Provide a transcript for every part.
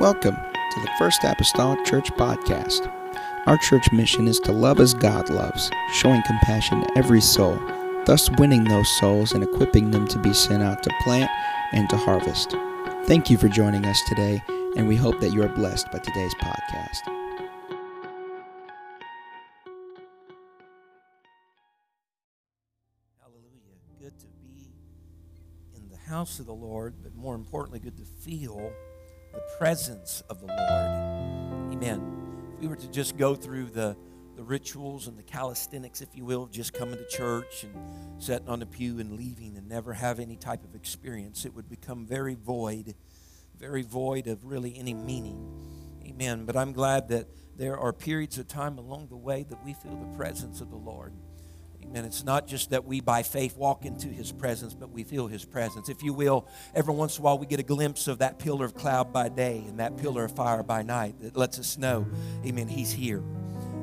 Welcome to the First Apostolic Church Podcast. Our church mission is to love as God loves, showing compassion to every soul, thus winning those souls and equipping them to be sent out to plant and to harvest. Thank you for joining us today, and we hope that you are blessed by today's podcast. Hallelujah. Good to be in the house of the Lord, but more importantly, good to feel the presence of the Lord. Amen. If we were to just go through the, the rituals and the calisthenics, if you will, of just coming to church and sitting on the pew and leaving and never have any type of experience, it would become very void, very void of really any meaning. Amen. But I'm glad that there are periods of time along the way that we feel the presence of the Lord. Amen. It's not just that we by faith walk into his presence, but we feel his presence. If you will, every once in a while we get a glimpse of that pillar of cloud by day and that pillar of fire by night that lets us know, amen, he's here.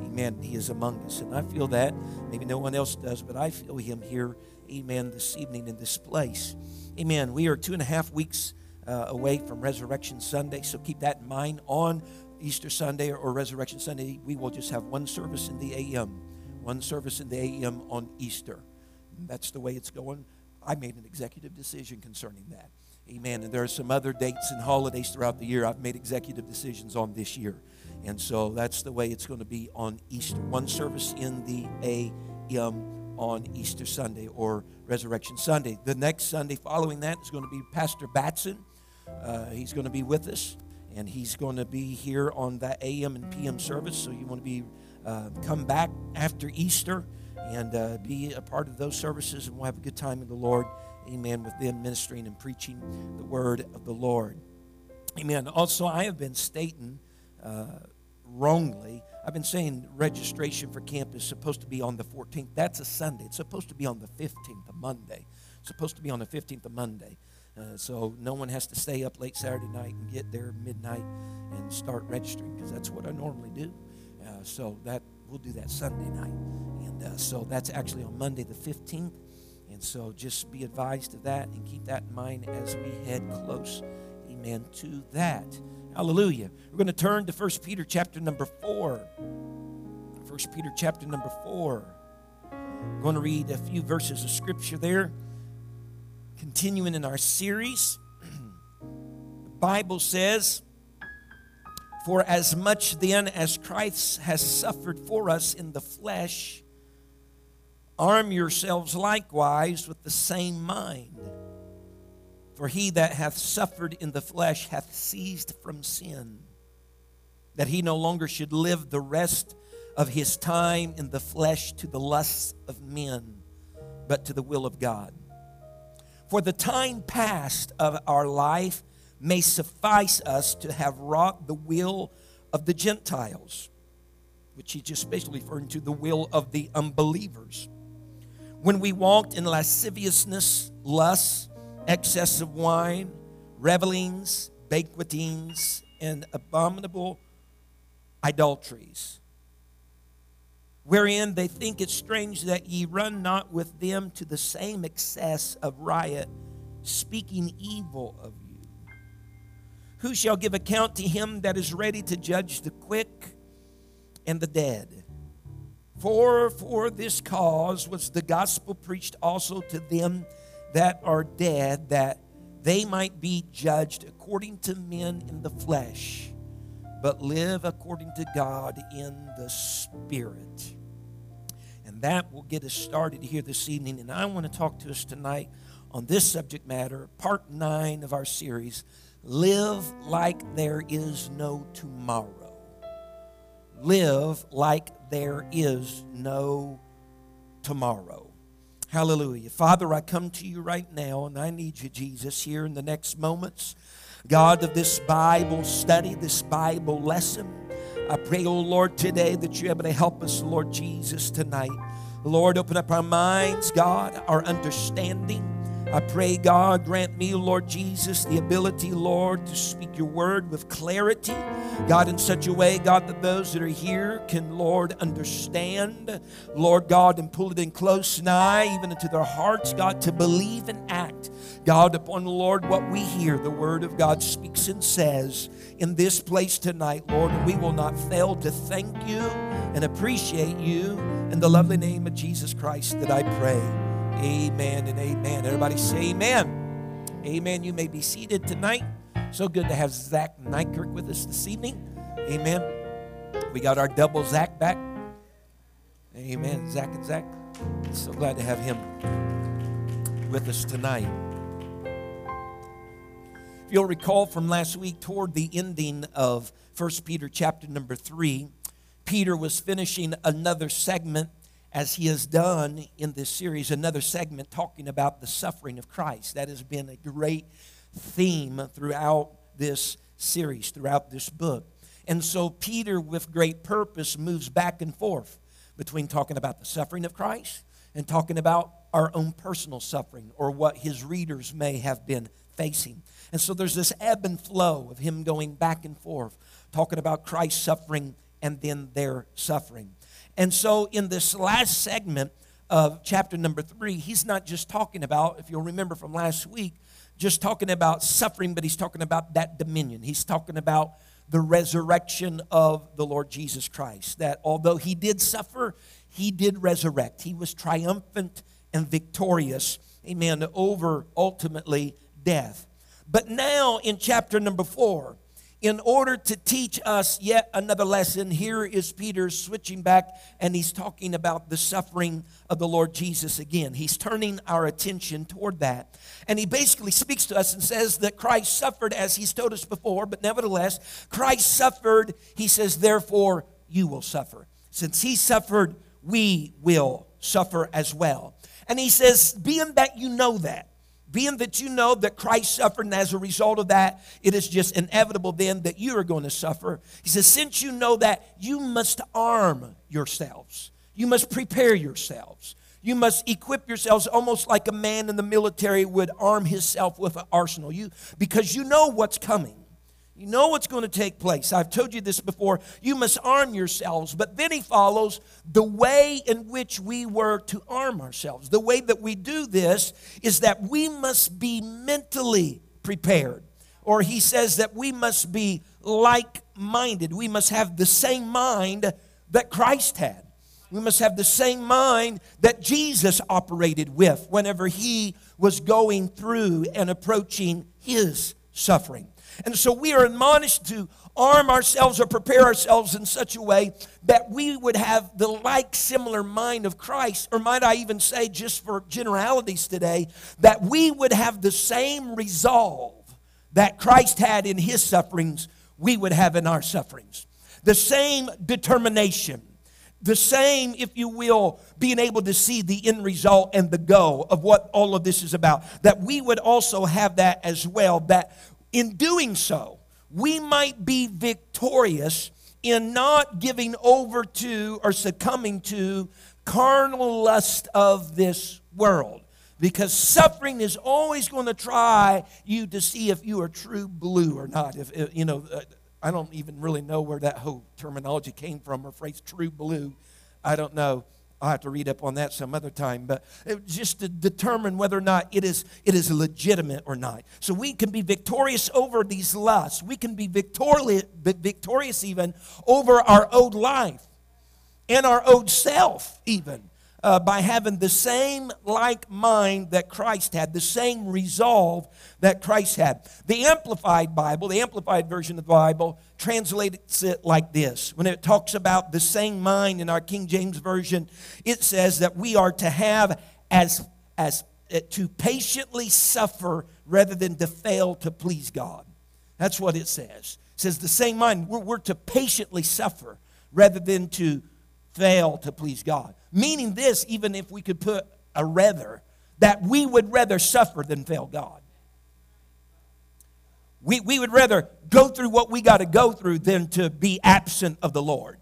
Amen. He is among us. And I feel that. Maybe no one else does, but I feel him here, amen, this evening in this place. Amen. We are two and a half weeks uh, away from Resurrection Sunday, so keep that in mind. On Easter Sunday or Resurrection Sunday, we will just have one service in the AM one service in the AM on Easter. That's the way it's going. I made an executive decision concerning that. Amen. And there are some other dates and holidays throughout the year I've made executive decisions on this year. And so that's the way it's going to be on Easter. One service in the AM on Easter Sunday or Resurrection Sunday. The next Sunday following that is going to be Pastor Batson. Uh, he's going to be with us, and he's going to be here on the AM and PM service. So you want to be uh, come back after Easter and uh, be a part of those services, and we'll have a good time in the Lord. Amen. With them ministering and preaching the word of the Lord. Amen. Also, I have been stating uh, wrongly. I've been saying registration for camp is supposed to be on the 14th. That's a Sunday. It's supposed to be on the 15th, a Monday. It's supposed to be on the 15th, of Monday. Uh, so no one has to stay up late Saturday night and get there midnight and start registering because that's what I normally do. Uh, so that we'll do that Sunday night, and uh, so that's actually on Monday the fifteenth. And so just be advised of that and keep that in mind as we head close, amen, to that. Hallelujah. We're going to turn to 1 Peter chapter number 4. 1 Peter chapter number 4. We're going to read a few verses of scripture there. Continuing in our series, the Bible says, for as much then as Christ has suffered for us in the flesh, arm yourselves likewise with the same mind. For he that hath suffered in the flesh hath ceased from sin, that he no longer should live the rest of his time in the flesh to the lusts of men, but to the will of God. For the time past of our life may suffice us to have wrought the will of the Gentiles, which he's just especially referring to the will of the unbelievers. When we walked in lasciviousness, lust, excess of wine, revelings, banquetings, and abominable idolatries, wherein they think it strange that ye run not with them to the same excess of riot, speaking evil of you. Who shall give account to him that is ready to judge the quick and the dead? For for this cause was the gospel preached also to them that are dead, that they might be judged according to men in the flesh, but live according to God in the spirit. And that will get us started here this evening. And I want to talk to us tonight on this subject matter, part nine of our series Live like there is no tomorrow. Live like there is no tomorrow. Hallelujah. Father, I come to you right now and I need you, Jesus, here in the next moments. God, of this Bible study, this Bible lesson. I pray, oh Lord, today that you're able to help us, Lord Jesus, tonight. Lord, open up our minds, God, our understanding. I pray, God, grant me, Lord Jesus, the ability, Lord, to speak your word with clarity. God, in such a way, God, that those that are here can, Lord, understand, Lord God, and pull it in close nigh, even into their hearts, God, to believe and act. God, upon, the Lord, what we hear, the word of God speaks and says in this place tonight, Lord, we will not fail to thank you and appreciate you in the lovely name of Jesus Christ that I pray. Amen and amen. Everybody say amen. Amen. You may be seated tonight. So good to have Zach Nykirk with us this evening. Amen. We got our double Zach back. Amen. Zach and Zach. So glad to have him with us tonight. If you'll recall from last week, toward the ending of 1 Peter chapter number 3, Peter was finishing another segment as he has done in this series, another segment talking about the suffering of Christ. That has been a great theme throughout this series, throughout this book. And so Peter, with great purpose, moves back and forth between talking about the suffering of Christ and talking about our own personal suffering or what his readers may have been facing. And so there's this ebb and flow of him going back and forth, talking about Christ's suffering and then their suffering. And so, in this last segment of chapter number three, he's not just talking about, if you'll remember from last week, just talking about suffering, but he's talking about that dominion. He's talking about the resurrection of the Lord Jesus Christ. That although he did suffer, he did resurrect. He was triumphant and victorious, amen, over ultimately death. But now in chapter number four, in order to teach us yet another lesson, here is Peter switching back and he's talking about the suffering of the Lord Jesus again. He's turning our attention toward that. And he basically speaks to us and says that Christ suffered as he's told us before, but nevertheless, Christ suffered. He says, therefore, you will suffer. Since he suffered, we will suffer as well. And he says, being that you know that, being that you know that Christ suffered, and as a result of that, it is just inevitable then that you are going to suffer. He says, since you know that, you must arm yourselves. You must prepare yourselves. You must equip yourselves almost like a man in the military would arm himself with an arsenal. You, because you know what's coming. You know what's going to take place. I've told you this before. You must arm yourselves. But then he follows the way in which we were to arm ourselves. The way that we do this is that we must be mentally prepared. Or he says that we must be like minded. We must have the same mind that Christ had. We must have the same mind that Jesus operated with whenever he was going through and approaching his suffering. And so we are admonished to arm ourselves or prepare ourselves in such a way that we would have the like similar mind of Christ, or might I even say, just for generalities today, that we would have the same resolve that Christ had in his sufferings, we would have in our sufferings. The same determination, the same, if you will, being able to see the end result and the go of what all of this is about, that we would also have that as well, that in doing so, we might be victorious in not giving over to or succumbing to carnal lust of this world. Because suffering is always going to try you to see if you are true blue or not. If, you know, uh, I don't even really know where that whole terminology came from or phrase true blue. I don't know. I'll have to read up on that some other time, but just to determine whether or not it is, it is legitimate or not. So we can be victorious over these lusts. We can be victorious, victorious even over our old life and our old self, even uh, by having the same like mind that Christ had, the same resolve that Christ had. The Amplified Bible, the Amplified version of the Bible, translates it like this. When it talks about the same mind in our King James Version, it says that we are to have as, as uh, to patiently suffer rather than to fail to please God. That's what it says. It says the same mind, we're, we're to patiently suffer rather than to fail to please God. Meaning this, even if we could put a rather, that we would rather suffer than fail God. We, we would rather go through what we got to go through than to be absent of the Lord.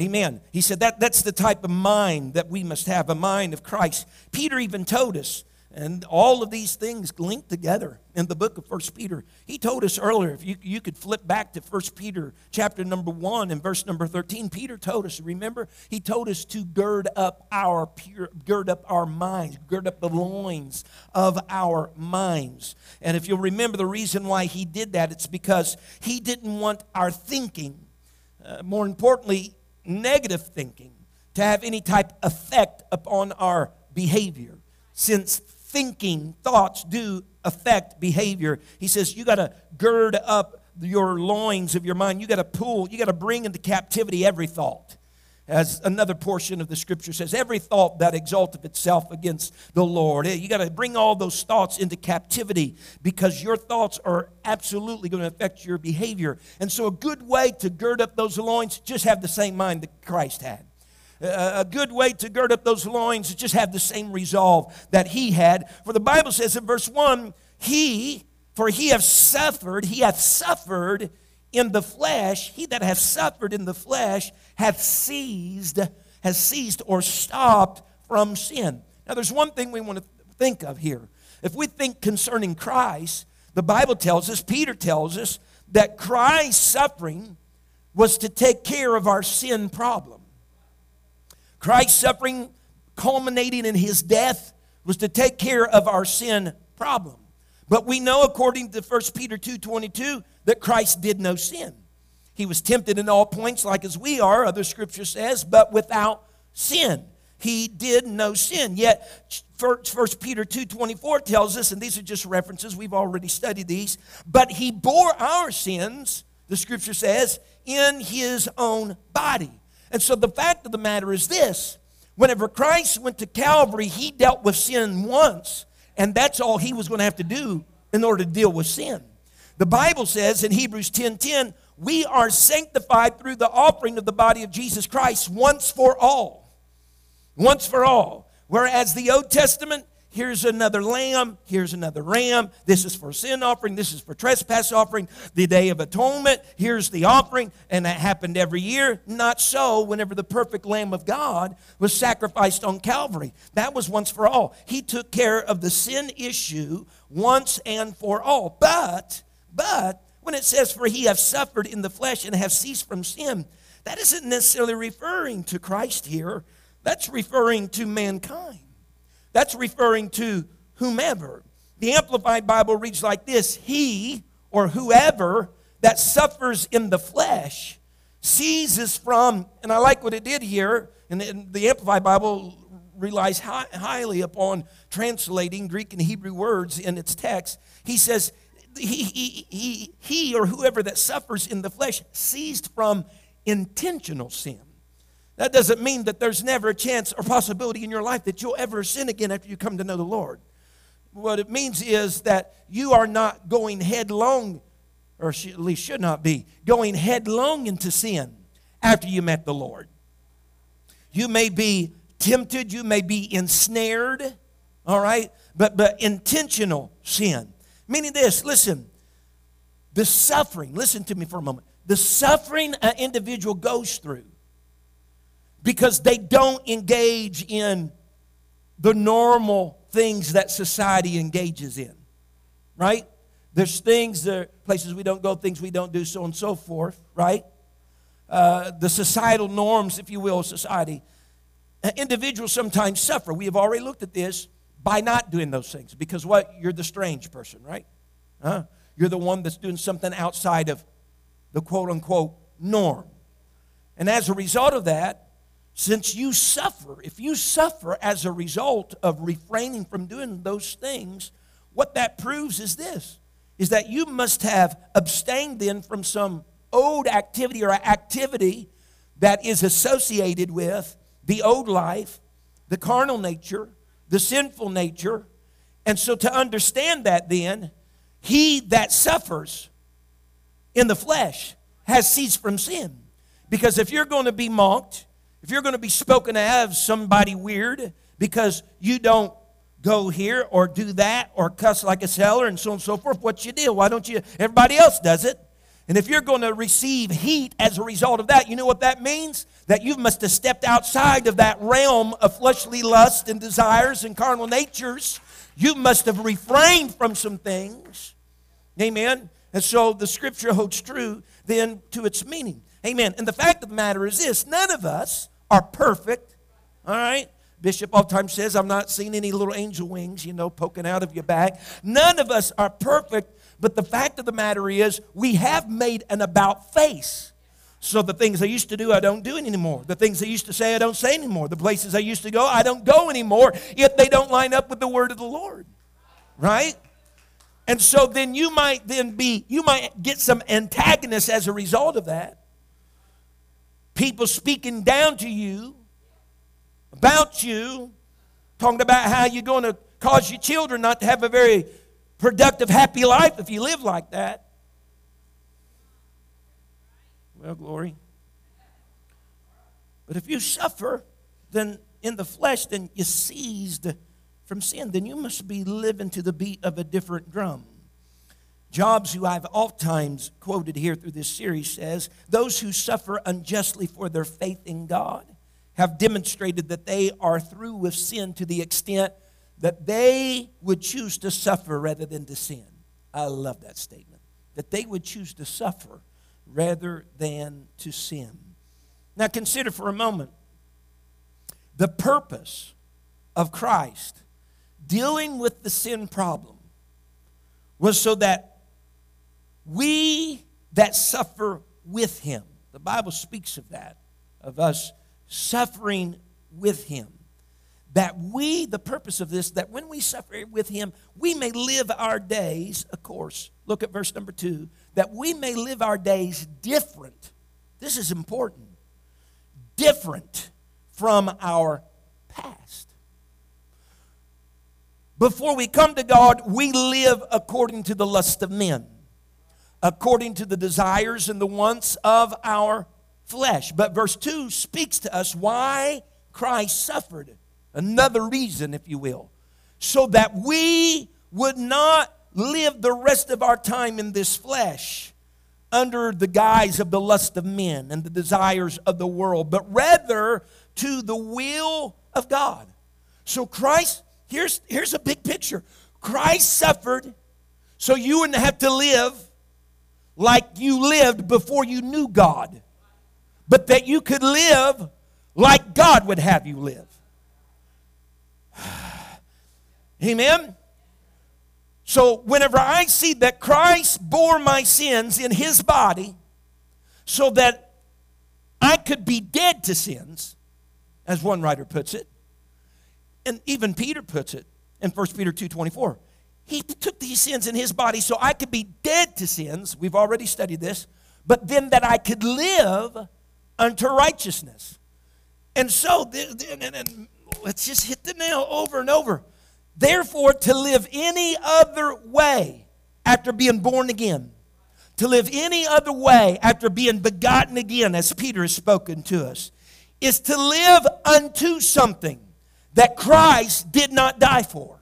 Amen. He said that that's the type of mind that we must have, a mind of Christ. Peter even told us And all of these things linked together in the book of First Peter. He told us earlier, if you, you could flip back to First Peter chapter number 1 and verse number 13, Peter told us, remember? He told us to gird up our pure, gird up our minds, gird up the loins of our minds. And if you'll remember the reason why he did that, it's because he didn't want our thinking, uh, more importantly, negative thinking, to have any type effect upon our behavior. Since thinking, thoughts do affect behavior. He says you got to gird up your loins of your mind. You got to pull, you got to bring into captivity every thought. As another portion of the scripture says, every thought that exalteth itself against the Lord. Eh, you got to bring all those thoughts into captivity because your thoughts are absolutely going to affect your behavior. And so, a good way to gird up those loins, just have the same mind that Christ had a good way to gird up those loins is just have the same resolve that he had. For the Bible says in verse 1, he, for he hath suffered, he hath suffered in the flesh, he that hath suffered in the flesh hath ceased, has ceased or stopped from sin. Now there's one thing we want to think of here. If we think concerning Christ, the Bible tells us, Peter tells us, that Christ's suffering was to take care of our sin problem. Christ's suffering, culminating in his death, was to take care of our sin problem. But we know, according to 1 Peter 2.22, that Christ did no sin. He was tempted in all points like as we are, other scripture says, but without sin. He did no sin. Yet 1 Peter 2.24 tells us, and these are just references, we've already studied these, but he bore our sins, the scripture says, in his own body and so the fact of the matter is this whenever Christ went to Calvary, he dealt with sin once, and that's all he was going to have to do in order to deal with sin. The Bible says in Hebrews 10 10, we are sanctified through the offering of the body of Jesus Christ once for all. Once for all. Whereas the Old Testament, Here's another lamb. Here's another ram. This is for sin offering. This is for trespass offering. The Day of Atonement. Here's the offering. And that happened every year. Not so whenever the perfect Lamb of God was sacrificed on Calvary. That was once for all. He took care of the sin issue once and for all. But, but, when it says, For he have suffered in the flesh and have ceased from sin, that isn't necessarily referring to Christ here. That's referring to mankind. That's referring to whomever. The Amplified Bible reads like this He or whoever that suffers in the flesh ceases from, and I like what it did here, and the Amplified Bible relies high, highly upon translating Greek and Hebrew words in its text. He says, he, he, he, he or whoever that suffers in the flesh ceased from intentional sin. That doesn't mean that there's never a chance or possibility in your life that you'll ever sin again after you come to know the Lord. What it means is that you are not going headlong, or at least should not be, going headlong into sin after you met the Lord. You may be tempted, you may be ensnared, all right? But, but intentional sin. Meaning this, listen, the suffering, listen to me for a moment. The suffering an individual goes through because they don't engage in the normal things that society engages in, right? There's things, there places we don't go, things we don't do, so on and so forth, right? Uh, the societal norms, if you will, society. Uh, individuals sometimes suffer. We have already looked at this by not doing those things because what? You're the strange person, right? Huh? You're the one that's doing something outside of the quote unquote norm. And as a result of that, since you suffer, if you suffer as a result of refraining from doing those things, what that proves is this is that you must have abstained then from some old activity or activity that is associated with the old life, the carnal nature, the sinful nature. And so to understand that then, he that suffers in the flesh has ceased from sin. Because if you're going to be mocked, if you're going to be spoken of as somebody weird because you don't go here or do that or cuss like a sailor and so on and so forth, what's your deal? Why don't you? Everybody else does it. And if you're going to receive heat as a result of that, you know what that means? That you must have stepped outside of that realm of fleshly lust and desires and carnal natures You must have refrained from some things. Amen. And so the scripture holds true then to its meaning. Amen. And the fact of the matter is this none of us are perfect. All right? Bishop all time says, I'm not seeing any little angel wings, you know, poking out of your back. None of us are perfect, but the fact of the matter is, we have made an about face. So the things I used to do, I don't do anymore. The things I used to say, I don't say anymore. The places I used to go, I don't go anymore if they don't line up with the word of the Lord. Right? And so then you might then be, you might get some antagonists as a result of that. People speaking down to you about you, talking about how you're going to cause your children not to have a very productive, happy life if you live like that. Well, glory. But if you suffer, then in the flesh, then you're seized from sin. Then you must be living to the beat of a different drum. Jobes, who I've oft times quoted here through this series, says, Those who suffer unjustly for their faith in God have demonstrated that they are through with sin to the extent that they would choose to suffer rather than to sin. I love that statement. That they would choose to suffer rather than to sin. Now consider for a moment the purpose of Christ dealing with the sin problem was so that we that suffer with him, the Bible speaks of that, of us suffering with him. That we, the purpose of this, that when we suffer with him, we may live our days, of course. Look at verse number two. That we may live our days different. This is important. Different from our past. Before we come to God, we live according to the lust of men, according to the desires and the wants of our flesh. But verse 2 speaks to us why Christ suffered. Another reason, if you will. So that we would not live the rest of our time in this flesh under the guise of the lust of men and the desires of the world, but rather to the will of God. So Christ, here's, here's a big picture. Christ suffered so you wouldn't have to live like you lived before you knew God but that you could live like God would have you live. Amen. So, whenever I see that Christ bore my sins in his body so that I could be dead to sins, as one writer puts it, and even Peter puts it in 1 Peter 2:24. He took these sins in his body so I could be dead to sins. We've already studied this, but then that I could live unto righteousness. And so, let's just hit the nail over and over. Therefore, to live any other way after being born again, to live any other way after being begotten again, as Peter has spoken to us, is to live unto something that Christ did not die for.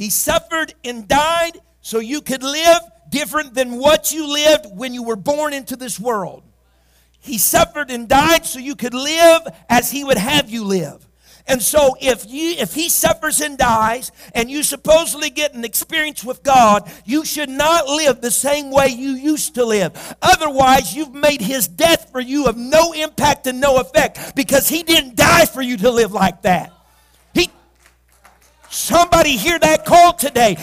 He suffered and died so you could live different than what you lived when you were born into this world. He suffered and died so you could live as he would have you live. And so if you if he suffers and dies and you supposedly get an experience with God, you should not live the same way you used to live. Otherwise, you've made his death for you of no impact and no effect because he didn't die for you to live like that. Somebody hear that call today.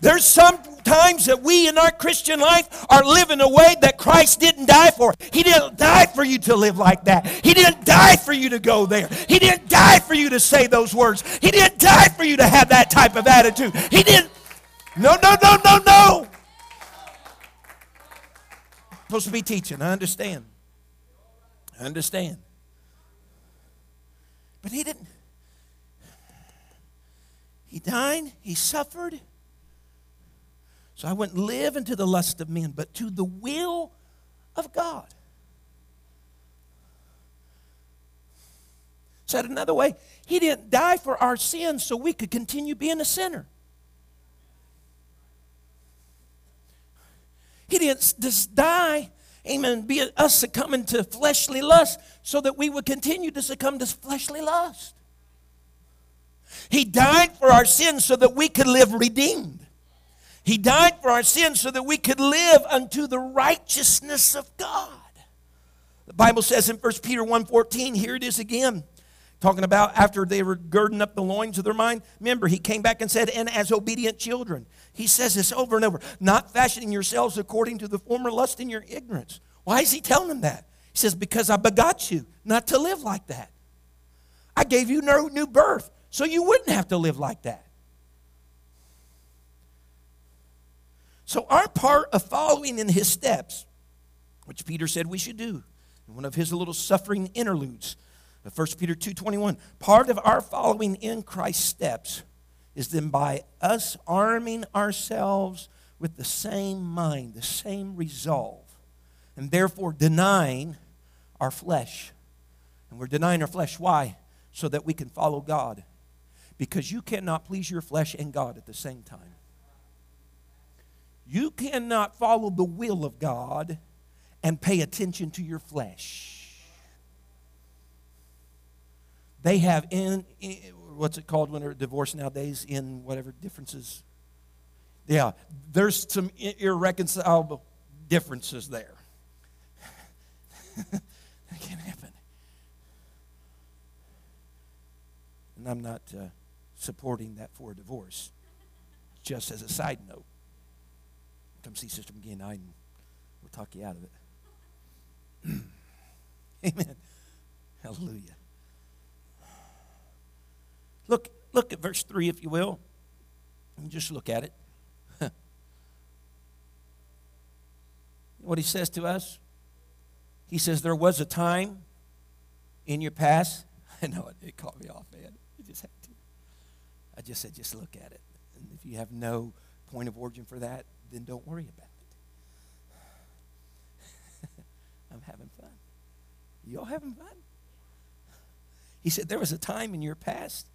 There's some times that we in our Christian life are living a way that Christ didn't die for. He didn't die for you to live like that. He didn't die for you to go there. He didn't die for you to say those words. He didn't die for you to have that type of attitude. He didn't. No, no, no, no, no. supposed to be teaching. I understand. I understand. But he didn't. He died, he suffered, so I wouldn't live into the lust of men, but to the will of God. Said another way, He didn't die for our sins so we could continue being a sinner. He didn't just die, amen, be us succumbing to fleshly lust so that we would continue to succumb to fleshly lust. He died for our sins so that we could live redeemed. He died for our sins so that we could live unto the righteousness of God. The Bible says in 1 Peter 1:14, here it is again, talking about after they were girding up the loins of their mind. Remember, he came back and said, and as obedient children. He says this over and over, not fashioning yourselves according to the former lust in your ignorance. Why is he telling them that? He says, because I begot you not to live like that. I gave you no new birth so you wouldn't have to live like that. So, our part of following in his steps, which Peter said we should do, in one of his little suffering interludes, 1 Peter 2:21, part of our following in Christ's steps is then by us arming ourselves with the same mind, the same resolve, and therefore denying our flesh. And we're denying our flesh. Why? So that we can follow God because you cannot please your flesh and God at the same time. You cannot follow the will of God and pay attention to your flesh. They have in, in what's it called when they're divorced nowadays in whatever differences. Yeah, there's some irreconcilable differences there. that can't happen. And I'm not uh, supporting that for a divorce. Just as a side note, come see Sister and I, and we'll talk you out of it. Amen. Hallelujah. Look, look at verse 3, if you will. And just look at it. what he says to us? He says, There was a time in your past. I know it, it caught me off, man. It just had I just said, just look at it. And if you have no point of origin for that, then don't worry about it. I'm having fun. You all having fun? He said, There was a time in your past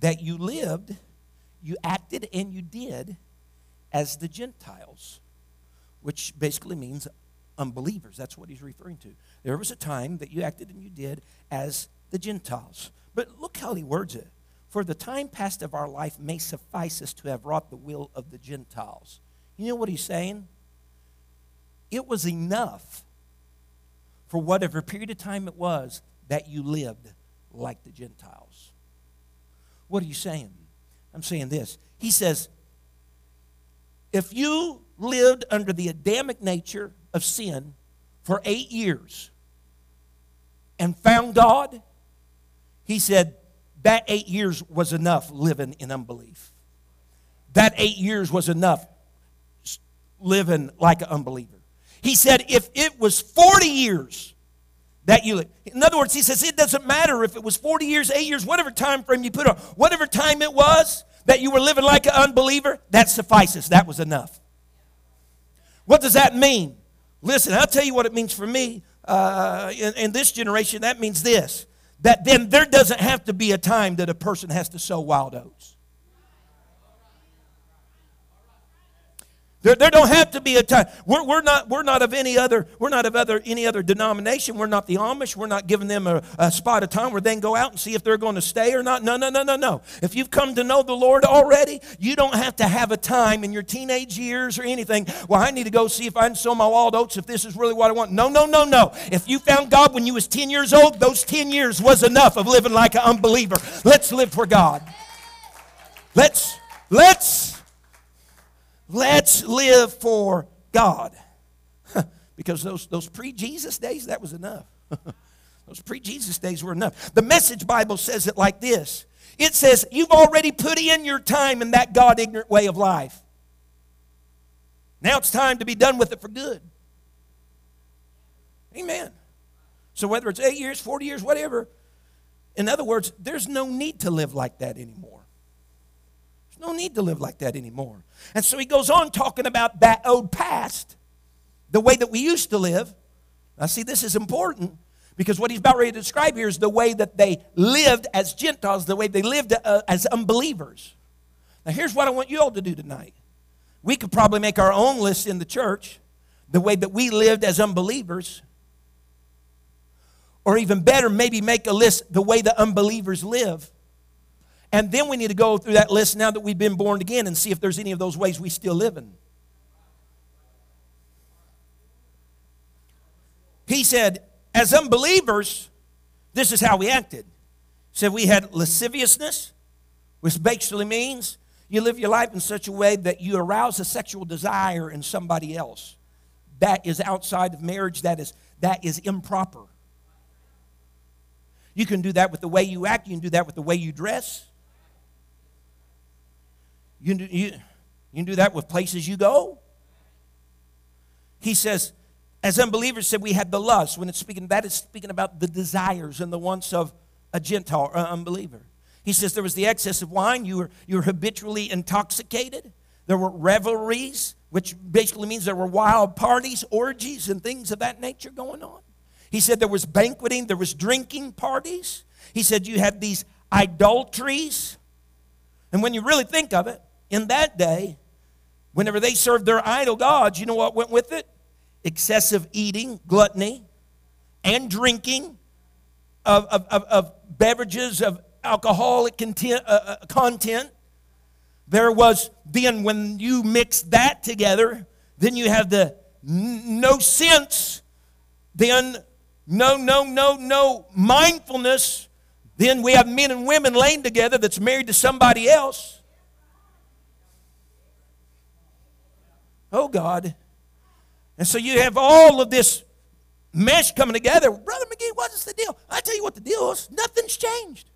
that you lived, you acted, and you did as the Gentiles, which basically means unbelievers. That's what he's referring to. There was a time that you acted and you did as the Gentiles. But look how he words it. For the time past of our life may suffice us to have wrought the will of the Gentiles. You know what he's saying? It was enough for whatever period of time it was that you lived like the Gentiles. What are you saying? I'm saying this. He says, if you lived under the Adamic nature of sin for eight years and found God, he said, that eight years was enough living in unbelief. That eight years was enough living like an unbeliever. He said, if it was 40 years that you live, in other words, he says, it doesn't matter if it was 40 years, eight years, whatever time frame you put on, whatever time it was that you were living like an unbeliever, that suffices. That was enough. What does that mean? Listen, I'll tell you what it means for me. Uh, in, in this generation, that means this that then there doesn't have to be a time that a person has to sow wild oats. There, there don't have to be a time. We're, we're, not, we're not of any other, we're not of other, any other denomination. We're not the Amish. We're not giving them a, a spot of time where they can go out and see if they're going to stay or not. No, no, no, no, no. If you've come to know the Lord already, you don't have to have a time in your teenage years or anything. Well, I need to go see if I can sow my wild oats if this is really what I want. No, no, no, no. If you found God when you was 10 years old, those 10 years was enough of living like an unbeliever. Let's live for God. Let's, let's Let's live for God. because those, those pre Jesus days, that was enough. those pre Jesus days were enough. The Message Bible says it like this it says, You've already put in your time in that God ignorant way of life. Now it's time to be done with it for good. Amen. So whether it's eight years, 40 years, whatever, in other words, there's no need to live like that anymore. No need to live like that anymore. And so he goes on talking about that old past, the way that we used to live. Now, see, this is important because what he's about ready to describe here is the way that they lived as Gentiles, the way they lived uh, as unbelievers. Now, here's what I want you all to do tonight. We could probably make our own list in the church, the way that we lived as unbelievers. Or even better, maybe make a list the way the unbelievers live And then we need to go through that list now that we've been born again and see if there's any of those ways we still live in. He said, as unbelievers, this is how we acted. He said we had lasciviousness, which basically means you live your life in such a way that you arouse a sexual desire in somebody else. That is outside of marriage, that is, that is improper. You can do that with the way you act, you can do that with the way you dress. You can do, you, you can do that with places you go. He says, as unbelievers said, we had the lust. When it's speaking, that is speaking about the desires and the wants of a Gentile or unbeliever. He says there was the excess of wine. You were, you were habitually intoxicated. There were revelries, which basically means there were wild parties, orgies, and things of that nature going on. He said there was banqueting, there was drinking parties. He said you had these idolatries. And when you really think of it, in that day, whenever they served their idol gods, you know what went with it? Excessive eating, gluttony, and drinking of, of, of, of beverages of alcoholic content, uh, uh, content. There was then, when you mix that together, then you have the n- no sense, then no, no, no, no mindfulness. Then we have men and women laying together that's married to somebody else. Oh, God. And so you have all of this mesh coming together. Brother McGee, what's the deal? I tell you what the deal is. Nothing's changed.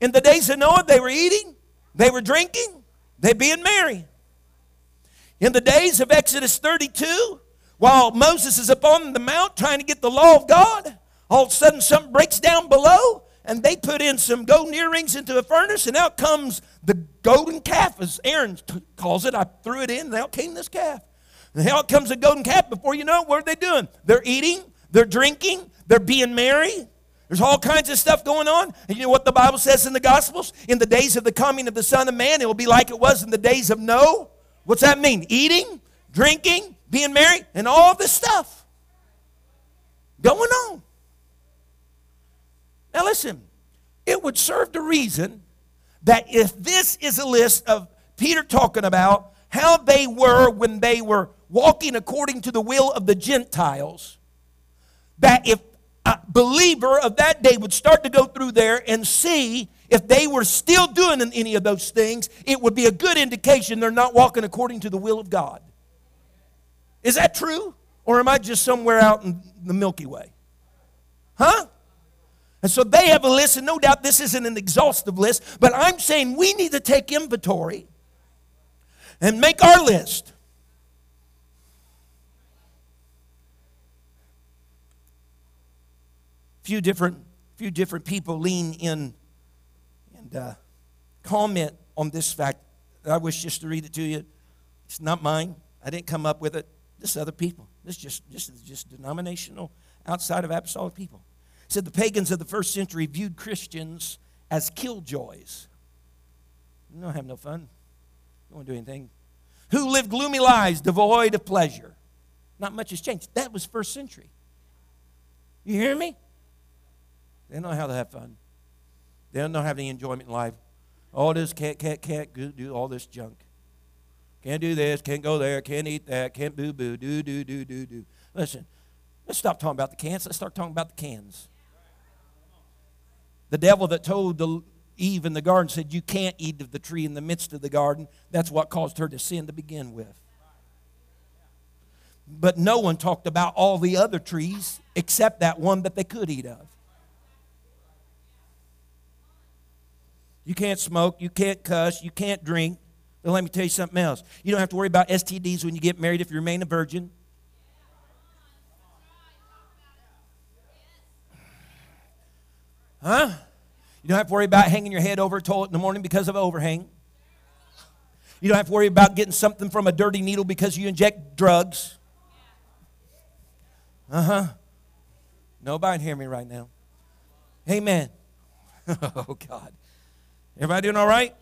In the days of Noah, they were eating, they were drinking, they being merry. In the days of Exodus 32, while Moses is up on the mount trying to get the law of God, all of a sudden something breaks down below, and they put in some golden earrings into a furnace, and out comes the golden calf, as Aaron t- calls it. I threw it in, and out came this calf. And out comes the golden calf. Before you know it, what are they doing? They're eating, they're drinking, they're being merry, there's all kinds of stuff going on. And you know what the Bible says in the Gospels? In the days of the coming of the Son of Man, it will be like it was in the days of Noah. What's that mean? Eating, drinking, being married, and all this stuff going on. Now, listen, it would serve the reason that if this is a list of Peter talking about how they were when they were walking according to the will of the Gentiles, that if a believer of that day would start to go through there and see if they were still doing any of those things, it would be a good indication they're not walking according to the will of God. Is that true? Or am I just somewhere out in the Milky Way? Huh? And so they have a list, and no doubt this isn't an exhaustive list, but I'm saying we need to take inventory and make our list. few different, few different people lean in and uh, comment on this fact. I wish just to read it to you. It's not mine. I didn't come up with it. This is other people. This just this is just denominational, outside of apostolic people. Said the pagans of the first century viewed Christians as killjoys. You don't have no fun. You don't do anything. Who lived gloomy lives devoid of pleasure. Not much has changed. That was first century. You hear me? They don't know how to have fun. They don't know how to have any enjoyment in life. All this can't, can't, can't do all this junk. Can't do this, can't go there, can't eat that, can't boo boo, do, do, do, do, do. Listen, let's stop talking about the cans. Let's start talking about the cans. The devil that told the, Eve in the garden said, You can't eat of the tree in the midst of the garden. That's what caused her to sin to begin with. But no one talked about all the other trees except that one that they could eat of. You can't smoke. You can't cuss. You can't drink. But let me tell you something else. You don't have to worry about STDs when you get married if you remain a virgin. Huh? You don't have to worry about hanging your head over a toilet in the morning because of overhang. You don't have to worry about getting something from a dirty needle because you inject drugs. Uh huh. Nobody hear me right now. Amen. oh, God. Everybody doing all right?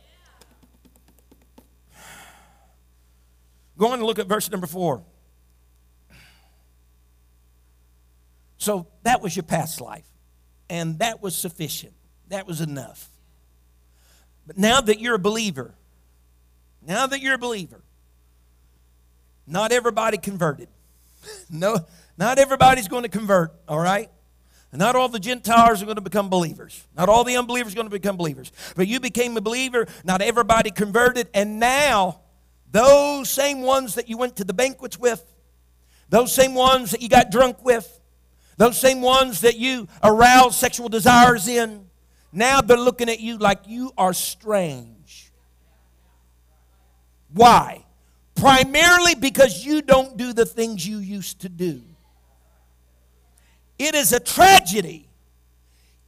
Go on and look at verse number four. So that was your past life, and that was sufficient. That was enough. But now that you're a believer, now that you're a believer, not everybody converted. No, not everybody's going to convert, all right? Not all the Gentiles are going to become believers. Not all the unbelievers are going to become believers. But you became a believer, not everybody converted, and now those same ones that you went to the banquets with, those same ones that you got drunk with, those same ones that you aroused sexual desires in, now they're looking at you like you are strange. Why? Primarily because you don't do the things you used to do. It is a tragedy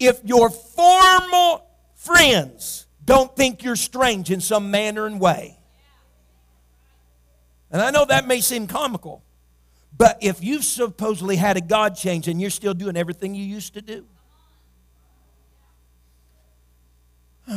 if your former friends don't think you're strange in some manner and way. And I know that may seem comical, but if you've supposedly had a God change and you're still doing everything you used to do,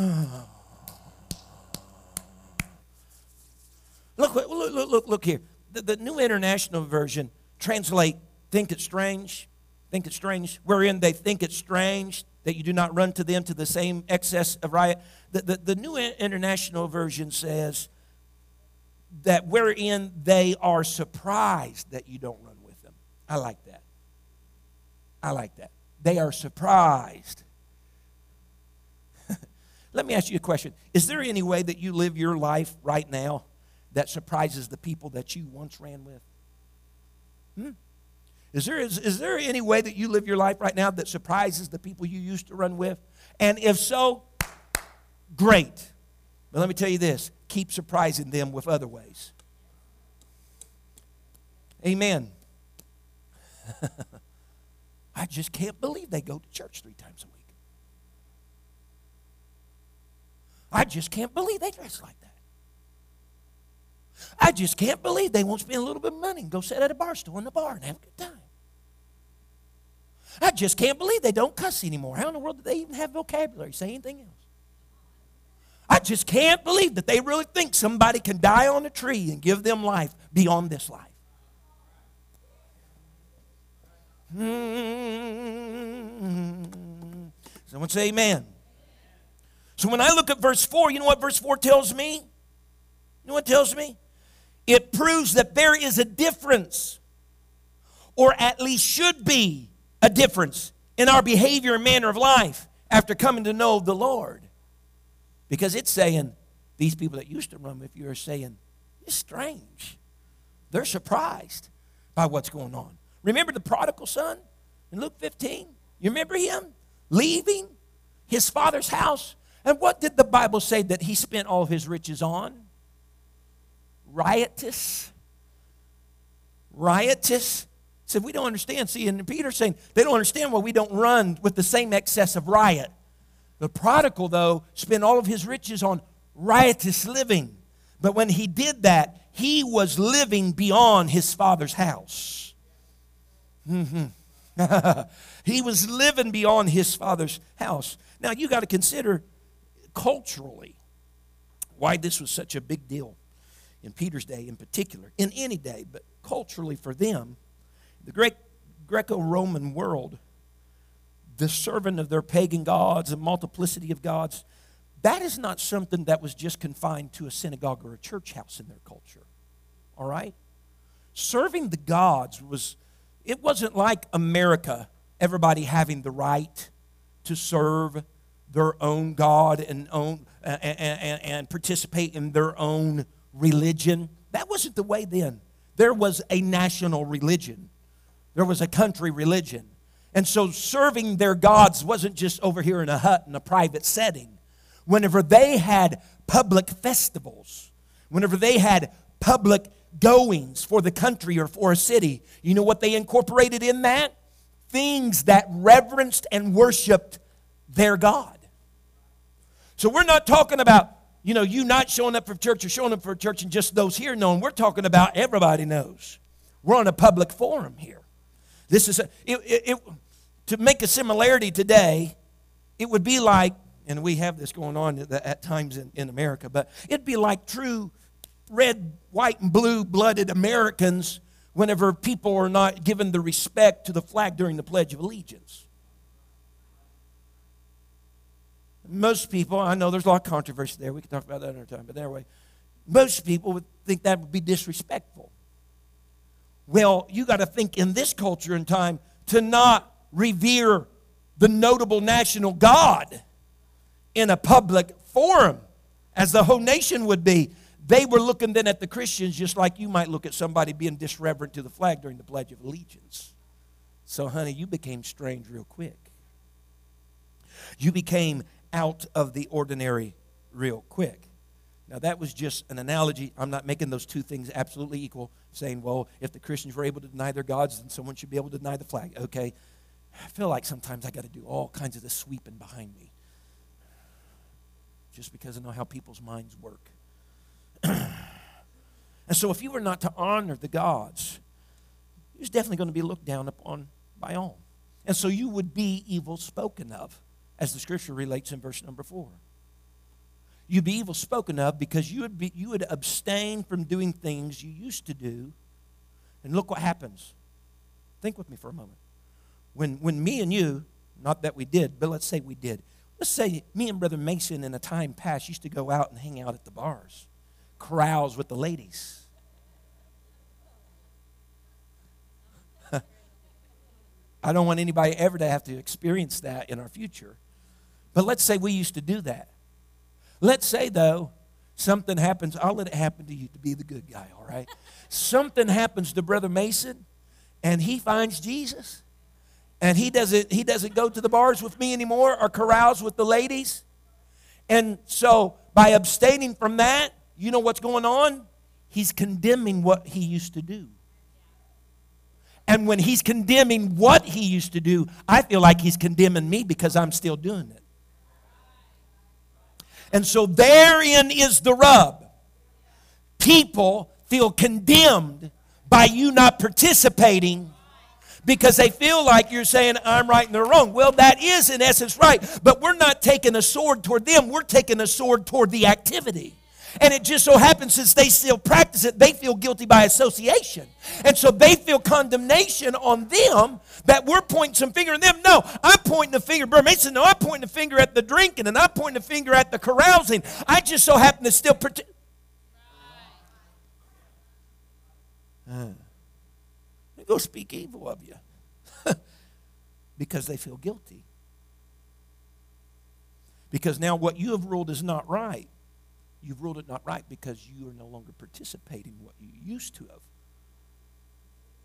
look, look, look, look, here. The, the New International Version translate think it's strange think it's strange, wherein they think it's strange that you do not run to them to the same excess of riot. The, the, the New International Version says that wherein they are surprised that you don't run with them. I like that. I like that. They are surprised. Let me ask you a question. Is there any way that you live your life right now that surprises the people that you once ran with? Hmm? Is there, is, is there any way that you live your life right now that surprises the people you used to run with? And if so, great. But let me tell you this keep surprising them with other ways. Amen. I just can't believe they go to church three times a week. I just can't believe they dress like that. I just can't believe they won't spend a little bit of money and go sit at a bar stool in the bar and have a good time. I just can't believe they don't cuss anymore. How in the world do they even have vocabulary? Say anything else? I just can't believe that they really think somebody can die on a tree and give them life beyond this life. Hmm. Someone say amen. So when I look at verse 4, you know what verse 4 tells me? You know what tells me? It proves that there is a difference, or at least should be, a difference in our behavior and manner of life after coming to know the Lord. Because it's saying, these people that used to run with you are saying, it's strange. They're surprised by what's going on. Remember the prodigal son in Luke 15? You remember him leaving his father's house? And what did the Bible say that he spent all his riches on? Riotous. Riotous said, We don't understand. See, and Peter's saying they don't understand why we don't run with the same excess of riot. The prodigal, though, spent all of his riches on riotous living. But when he did that, he was living beyond his father's house. Mm-hmm. he was living beyond his father's house. Now, you got to consider culturally why this was such a big deal in Peter's day in particular, in any day, but culturally for them, the Greco Roman world, the servant of their pagan gods, a multiplicity of gods, that is not something that was just confined to a synagogue or a church house in their culture. All right? Serving the gods was, it wasn't like America, everybody having the right to serve their own God and, own, and, and, and participate in their own religion. That wasn't the way then. There was a national religion. There was a country religion. And so serving their gods wasn't just over here in a hut in a private setting. Whenever they had public festivals, whenever they had public goings for the country or for a city, you know what they incorporated in that? Things that reverenced and worshiped their God. So we're not talking about, you know, you not showing up for church or showing up for church and just those here knowing. We're talking about everybody knows. We're on a public forum here. This is a, it, it, it, to make a similarity today. It would be like, and we have this going on at times in, in America, but it'd be like true red, white, and blue blooded Americans whenever people are not given the respect to the flag during the Pledge of Allegiance. Most people, I know there's a lot of controversy there. We can talk about that another time. But anyway, most people would think that would be disrespectful. Well, you got to think in this culture and time to not revere the notable national God in a public forum, as the whole nation would be. They were looking then at the Christians just like you might look at somebody being disreverent to the flag during the Pledge of Allegiance. So, honey, you became strange real quick. You became out of the ordinary real quick. Now, that was just an analogy. I'm not making those two things absolutely equal, saying, well, if the Christians were able to deny their gods, then someone should be able to deny the flag. Okay. I feel like sometimes I got to do all kinds of the sweeping behind me just because I know how people's minds work. and so, if you were not to honor the gods, you're definitely going to be looked down upon by all. And so, you would be evil spoken of, as the scripture relates in verse number four. You'd be evil spoken of because you would, be, you would abstain from doing things you used to do. And look what happens. Think with me for a moment. When, when me and you, not that we did, but let's say we did, let's say me and Brother Mason in a time past used to go out and hang out at the bars, carouse with the ladies. I don't want anybody ever to have to experience that in our future. But let's say we used to do that. Let's say, though, something happens. I'll let it happen to you to be the good guy, all right? something happens to Brother Mason, and he finds Jesus, and he doesn't, he doesn't go to the bars with me anymore or carouse with the ladies. And so, by abstaining from that, you know what's going on? He's condemning what he used to do. And when he's condemning what he used to do, I feel like he's condemning me because I'm still doing it. And so therein is the rub. People feel condemned by you not participating because they feel like you're saying, I'm right and they're wrong. Well, that is in essence right, but we're not taking a sword toward them, we're taking a sword toward the activity. And it just so happens since they still practice it, they feel guilty by association. And so they feel condemnation on them that we're pointing some finger at them. No, I'm pointing the finger. Brother Mason, no, I'm pointing the finger at the drinking and I'm pointing the finger at the carousing. I just so happen to still. Part- uh, they go speak evil of you because they feel guilty. Because now what you have ruled is not right you've ruled it not right because you are no longer participating what you used to have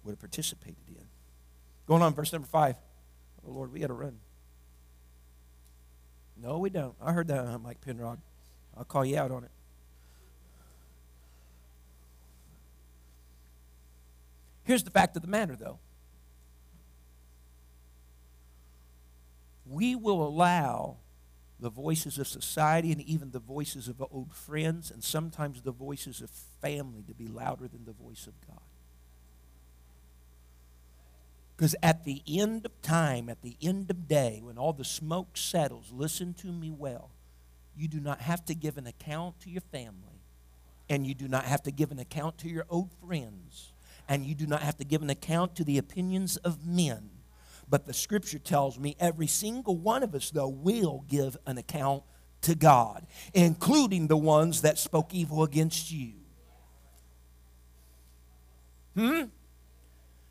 would have participated in. Going on, verse number five. Oh, Lord, we got to run. No, we don't. I heard that on Mike Penrod. I'll call you out on it. Here's the fact of the matter, though. We will allow the voices of society and even the voices of old friends and sometimes the voices of family to be louder than the voice of God. Because at the end of time, at the end of day, when all the smoke settles, listen to me well. You do not have to give an account to your family, and you do not have to give an account to your old friends, and you do not have to give an account to the opinions of men but the scripture tells me every single one of us, though, will give an account to God, including the ones that spoke evil against you. Hmm?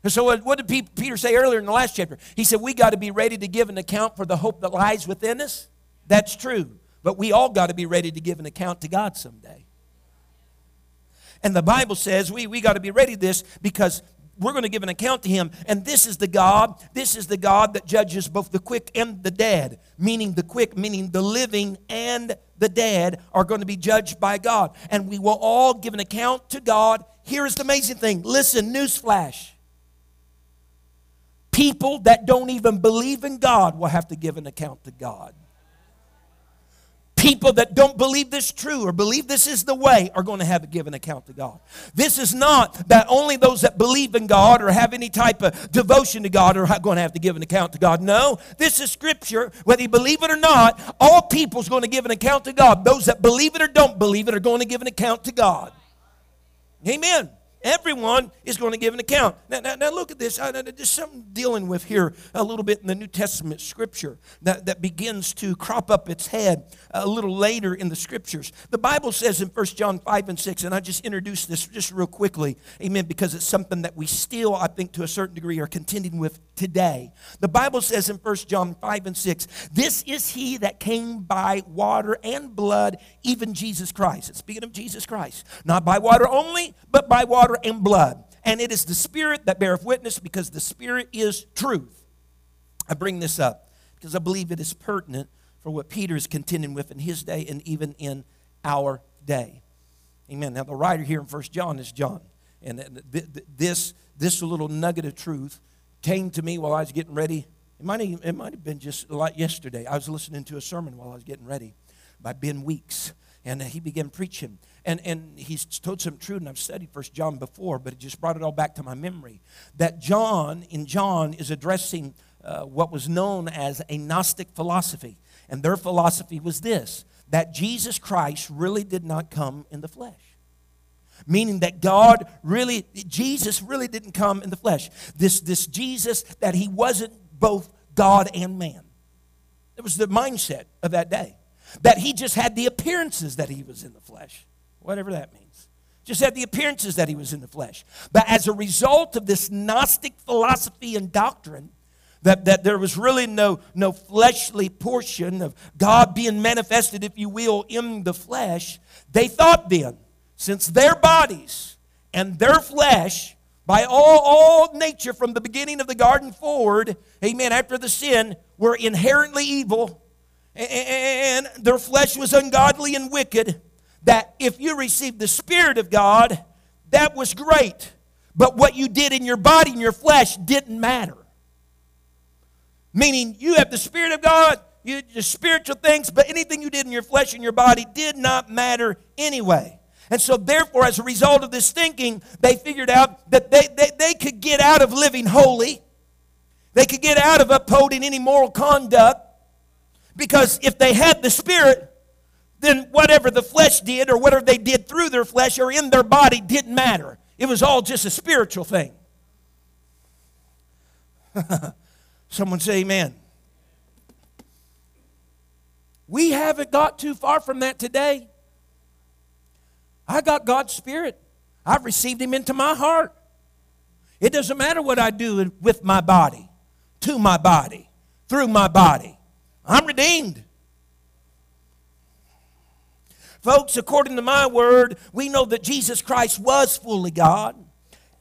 So, what did Peter say earlier in the last chapter? He said, We got to be ready to give an account for the hope that lies within us. That's true. But we all got to be ready to give an account to God someday. And the Bible says we, we got to be ready to this because we're going to give an account to him. And this is the God, this is the God that judges both the quick and the dead. Meaning the quick, meaning the living and the dead are going to be judged by God. And we will all give an account to God. Here is the amazing thing listen, newsflash. People that don't even believe in God will have to give an account to God people that don't believe this true or believe this is the way are going to have to give an account to God. This is not that only those that believe in God or have any type of devotion to God are going to have to give an account to God. No, this is scripture. Whether you believe it or not, all people's going to give an account to God. Those that believe it or don't believe it are going to give an account to God. Amen. Everyone is going to give an account. Now, now, now look at this. Uh, I, there's something dealing with here a little bit in the New Testament scripture that, that begins to crop up its head a little later in the scriptures. The Bible says in 1 John 5 and 6, and I just introduced this just real quickly, amen, because it's something that we still, I think, to a certain degree, are contending with today. The Bible says in 1 John 5 and 6, This is he that came by water and blood, even Jesus Christ. It's speaking of Jesus Christ. Not by water only, but by water and blood. And it is the Spirit that beareth witness because the Spirit is truth. I bring this up because I believe it is pertinent for what Peter is contending with in his day and even in our day. Amen. Now, the writer here in First John is John. And this, this little nugget of truth came to me while I was getting ready. It might, have, it might have been just like yesterday. I was listening to a sermon while I was getting ready by Ben Weeks and he began preaching. And, and he's told some truth, and I've studied First John before, but it just brought it all back to my memory. That John, in John, is addressing uh, what was known as a Gnostic philosophy. And their philosophy was this that Jesus Christ really did not come in the flesh. Meaning that God really, Jesus really didn't come in the flesh. This, this Jesus, that he wasn't both God and man. It was the mindset of that day that he just had the appearances that he was in the flesh, whatever that means. Just had the appearances that he was in the flesh. But as a result of this Gnostic philosophy and doctrine, that, that there was really no, no fleshly portion of God being manifested, if you will, in the flesh, they thought then, since their bodies and their flesh, by all, all nature from the beginning of the garden forward, amen, after the sin, were inherently evil, and their flesh was ungodly and wicked, that if you received the Spirit of God, that was great. But what you did in your body and your flesh didn't matter. Meaning, you have the Spirit of God, you the spiritual things, but anything you did in your flesh and your body did not matter anyway. And so, therefore, as a result of this thinking, they figured out that they, they, they could get out of living holy. They could get out of upholding any moral conduct because if they had the Spirit, then whatever the flesh did or whatever they did through their flesh or in their body didn't matter. It was all just a spiritual thing. Someone say amen. We haven't got too far from that today. I got God's Spirit. I've received Him into my heart. It doesn't matter what I do with my body, to my body, through my body. I'm redeemed. Folks, according to my word, we know that Jesus Christ was fully God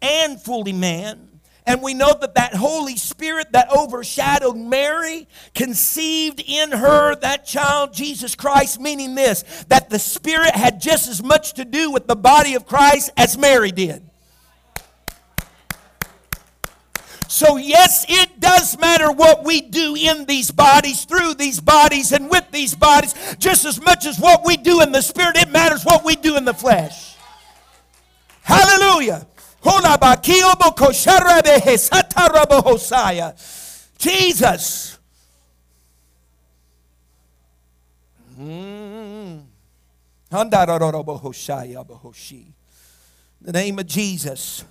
and fully man. And we know that that Holy Spirit that overshadowed Mary conceived in her that child, Jesus Christ, meaning this that the Spirit had just as much to do with the body of Christ as Mary did. So, yes, it does matter what we do in these bodies, through these bodies, and with these bodies, just as much as what we do in the spirit, it matters what we do in the flesh. Hallelujah. Jesus. Mm. The name of Jesus.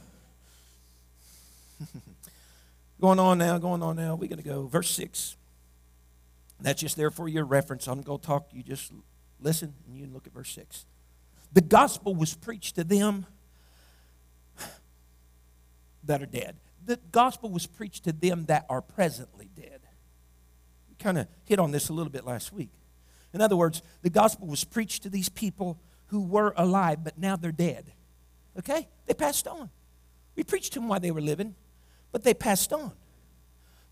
Going on now, going on now. We're going to go. Verse 6. That's just there for your reference. I'm going to talk. You just listen and you look at verse 6. The gospel was preached to them that are dead. The gospel was preached to them that are presently dead. We kind of hit on this a little bit last week. In other words, the gospel was preached to these people who were alive, but now they're dead. Okay? They passed on. We preached to them while they were living but they passed on.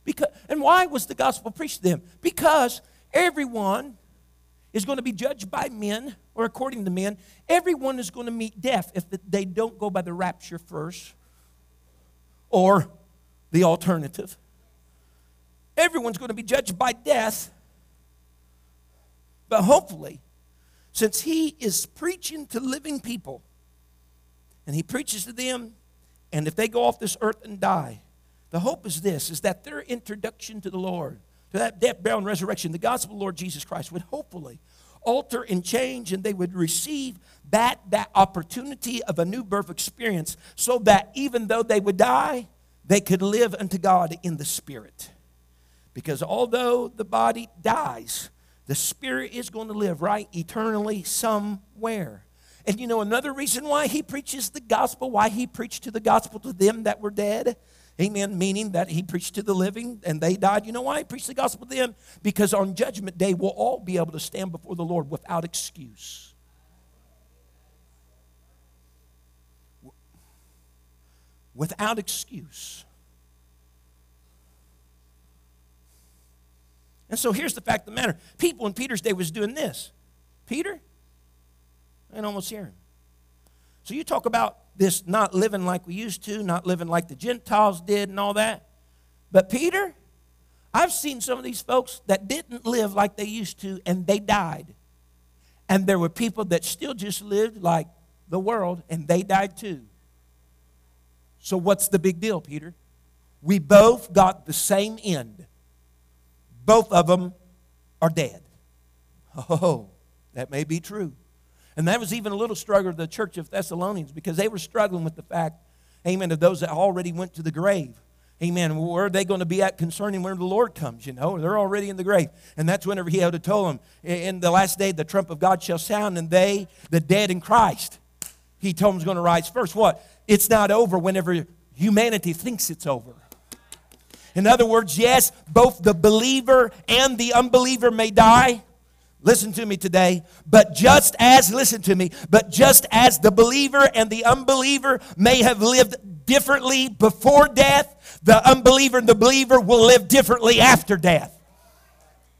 Because, and why was the gospel preached to them? Because everyone is going to be judged by men, or according to men, everyone is going to meet death if they don't go by the rapture first, or the alternative. Everyone's going to be judged by death, but hopefully, since he is preaching to living people, and he preaches to them, and if they go off this earth and die, the hope is this, is that their introduction to the Lord, to that death, burial, and resurrection, the gospel of the Lord Jesus Christ would hopefully alter and change and they would receive that, that opportunity of a new birth experience so that even though they would die, they could live unto God in the spirit. Because although the body dies, the spirit is going to live right eternally somewhere. And you know another reason why he preaches the gospel, why he preached to the gospel to them that were dead? Amen. Meaning that he preached to the living and they died. You know why he preached the gospel to them? Because on judgment day, we'll all be able to stand before the Lord without excuse. Without excuse. And so here's the fact of the matter people in Peter's day was doing this. Peter, I can almost hear him. So you talk about this not living like we used to, not living like the Gentiles did, and all that. But Peter, I've seen some of these folks that didn't live like they used to, and they died. And there were people that still just lived like the world, and they died too. So, what's the big deal, Peter? We both got the same end. Both of them are dead. Oh, that may be true. And that was even a little struggle of the church of Thessalonians because they were struggling with the fact, amen, of those that already went to the grave. Amen. Where are they going to be at concerning when the Lord comes? You know, they're already in the grave. And that's whenever he had to tell them, in the last day, the trump of God shall sound, and they, the dead in Christ, he told them is going to rise first. What? It's not over whenever humanity thinks it's over. In other words, yes, both the believer and the unbeliever may die. Listen to me today. But just as, listen to me, but just as the believer and the unbeliever may have lived differently before death, the unbeliever and the believer will live differently after death.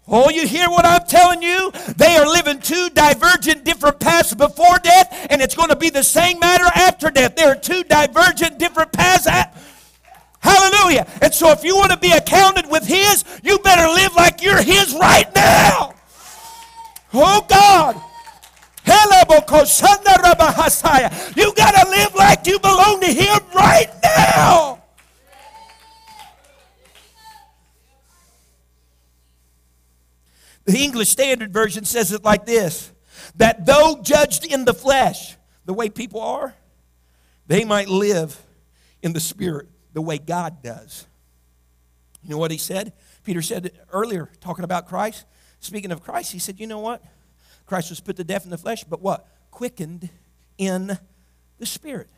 Oh, you hear what I'm telling you? They are living two divergent different paths before death, and it's going to be the same matter after death. There are two divergent different paths. At, hallelujah. And so, if you want to be accounted with His, you better live like you're His right now. Oh God. You got to live like you belong to Him right now. The English Standard Version says it like this that though judged in the flesh, the way people are, they might live in the spirit the way God does. You know what he said? Peter said earlier, talking about Christ, speaking of Christ, he said, You know what? Christ was put to death in the flesh, but what? Quickened in the spirit.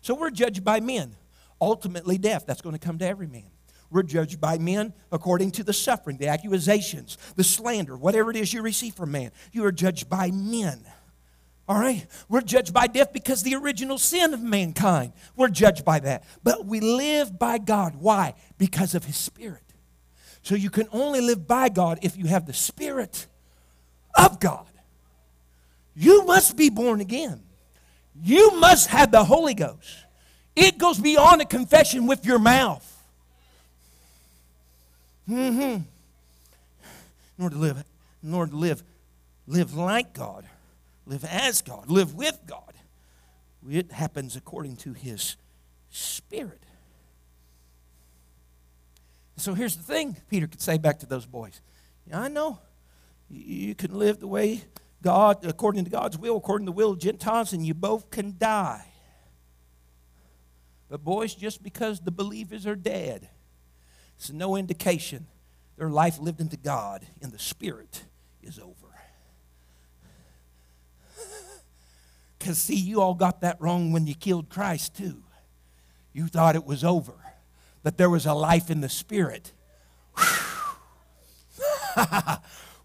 So we're judged by men. Ultimately, death. That's going to come to every man. We're judged by men according to the suffering, the accusations, the slander, whatever it is you receive from man. You are judged by men. All right? We're judged by death because the original sin of mankind. We're judged by that. But we live by God. Why? Because of His Spirit. So you can only live by God if you have the Spirit of God. You must be born again. You must have the Holy Ghost. It goes beyond a confession with your mouth. Mm-hmm. In order to live, in order to live, live like God, live as God, live with God. It happens according to His Spirit. So here's the thing Peter could say back to those boys. Yeah, I know you can live the way God, according to God's will, according to the will of Gentiles, and you both can die. But, boys, just because the believers are dead, it's no indication their life lived into God in the Spirit is over. Because, see, you all got that wrong when you killed Christ, too. You thought it was over, that there was a life in the Spirit.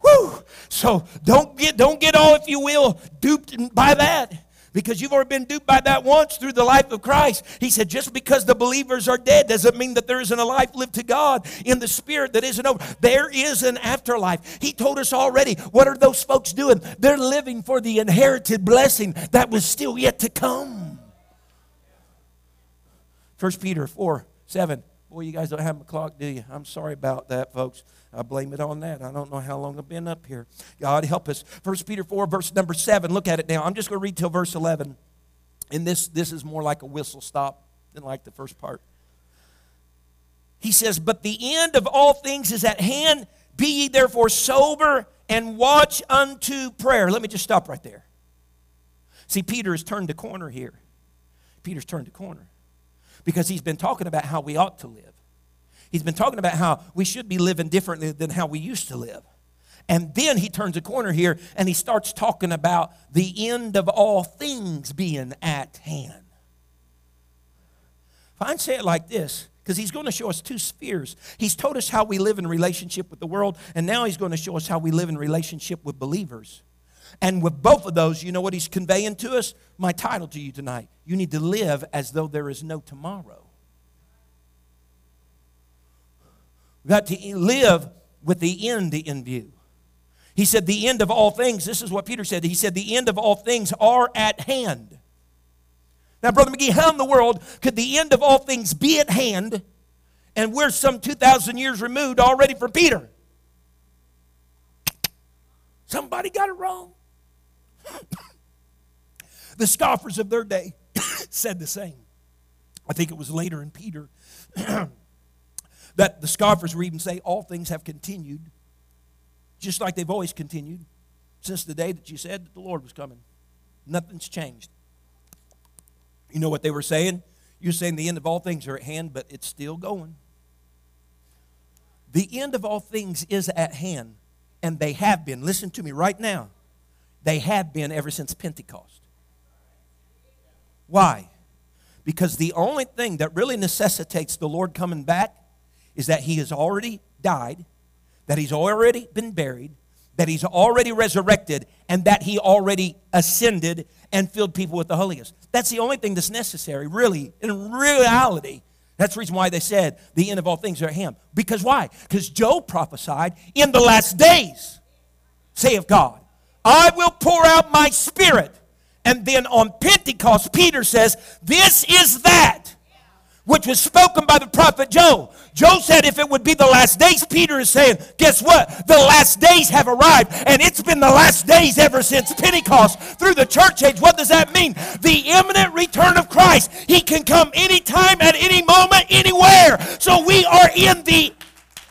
Woo! So don't get, don't get all, if you will, duped by that because you've already been duped by that once through the life of Christ. He said, just because the believers are dead doesn't mean that there isn't a life lived to God in the spirit that isn't over. There is an afterlife. He told us already. What are those folks doing? They're living for the inherited blessing that was still yet to come. 1 Peter 4 7. Boy, you guys don't have a clock, do you? I'm sorry about that, folks. I blame it on that. I don't know how long I've been up here. God help us. First Peter 4, verse number 7. Look at it now. I'm just going to read till verse 11. And this, this is more like a whistle stop than like the first part. He says, But the end of all things is at hand. Be ye therefore sober and watch unto prayer. Let me just stop right there. See, Peter has turned the corner here. Peter's turned the corner because he's been talking about how we ought to live. He's been talking about how we should be living differently than how we used to live. And then he turns a corner here and he starts talking about the end of all things being at hand. If I say it like this, because he's going to show us two spheres. He's told us how we live in relationship with the world, and now he's going to show us how we live in relationship with believers. And with both of those, you know what he's conveying to us? My title to you tonight. You need to live as though there is no tomorrow. We've got to live with the end in view. He said, The end of all things, this is what Peter said. He said, The end of all things are at hand. Now, Brother McGee, how in the world could the end of all things be at hand and we're some 2,000 years removed already from Peter? Somebody got it wrong. the scoffers of their day said the same. I think it was later in Peter that the scoffers were even say all things have continued just like they've always continued since the day that you said that the Lord was coming. Nothing's changed. You know what they were saying? You're saying the end of all things are at hand, but it's still going. The end of all things is at hand, and they have been. Listen to me right now. They have been ever since Pentecost. Why? Because the only thing that really necessitates the Lord coming back is that He has already died, that He's already been buried, that He's already resurrected, and that He already ascended and filled people with the Holy Ghost. That's the only thing that's necessary, really, in reality. That's the reason why they said the end of all things are at Him. Because why? Because Joel prophesied in the last days, saith God, I will pour out my spirit. And then on Pentecost, Peter says, This is that which was spoken by the prophet Joel. Joel said if it would be the last days, Peter is saying, guess what? The last days have arrived, and it's been the last days ever since Pentecost through the church age. What does that mean? The imminent return of Christ. He can come anytime, at any moment, anywhere. So we are in the,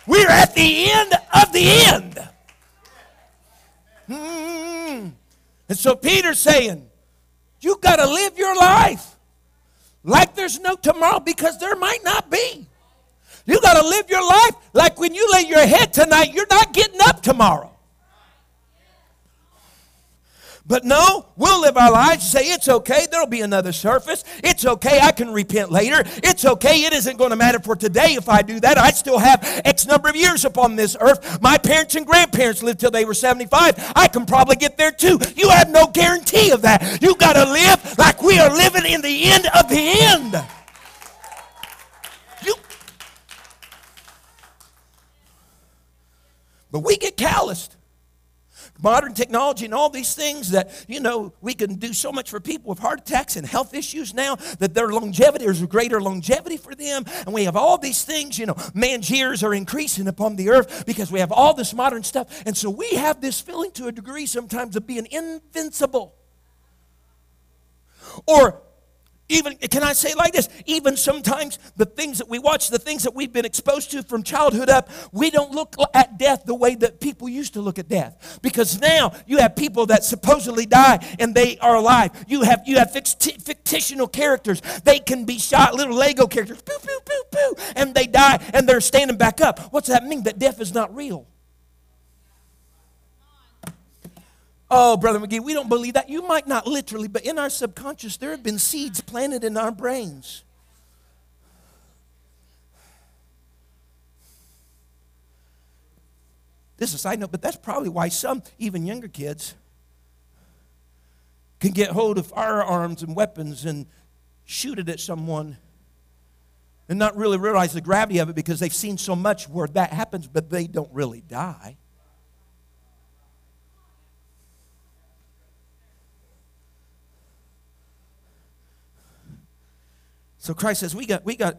we're at the end of the end. Mm. And so Peter's saying, you got to live your life like there's no tomorrow because there might not be. You got to live your life like when you lay your head tonight, you're not getting up tomorrow. But no, we'll live our lives and say, it's okay, there'll be another surface. It's okay, I can repent later. It's okay, it isn't going to matter for today if I do that. I still have X number of years upon this earth. My parents and grandparents lived till they were 75. I can probably get there too. You have no guarantee of that. You got to live like we are living in the end of the end. You, but we get calloused modern technology and all these things that, you know, we can do so much for people with heart attacks and health issues now that their longevity, a greater longevity for them. And we have all these things, you know, man's years are increasing upon the earth because we have all this modern stuff. And so we have this feeling to a degree sometimes of being invincible. Or even, can I say like this? Even sometimes the things that we watch, the things that we've been exposed to from childhood up, we don't look at death the way that people used to look at death. Because now you have people that supposedly die and they are alive. You have, you have fictional characters. They can be shot, little Lego characters, poo, poo, poo, poo, and they die and they're standing back up. What's that mean? That death is not real. Oh, Brother McGee, we don't believe that. You might not literally, but in our subconscious, there have been seeds planted in our brains. This is a side note, but that's probably why some, even younger kids, can get hold of firearms and weapons and shoot it at someone and not really realize the gravity of it because they've seen so much where that happens, but they don't really die. So Christ says, we got, we got,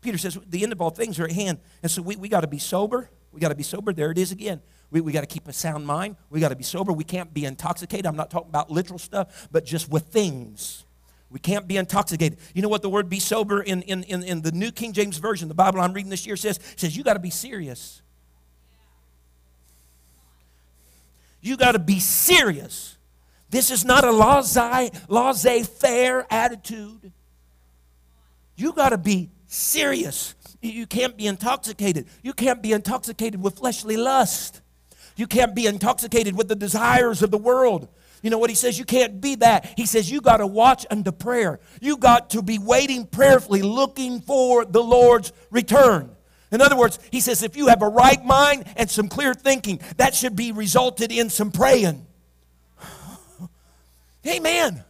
Peter says, the end of all things are at hand. And so we, we got to be sober. We got to be sober. There it is again. We, we got to keep a sound mind. We got to be sober. We can't be intoxicated. I'm not talking about literal stuff, but just with things. We can't be intoxicated. You know what the word be sober in, in, in, in the New King James Version, the Bible I'm reading this year says? Says you got to be serious. You got to be serious. This is not a laissez faire attitude. You got to be serious. You can't be intoxicated. You can't be intoxicated with fleshly lust. You can't be intoxicated with the desires of the world. You know what he says? You can't be that. He says you got to watch unto prayer. You got to be waiting prayerfully, looking for the Lord's return. In other words, he says if you have a right mind and some clear thinking, that should be resulted in some praying. Amen.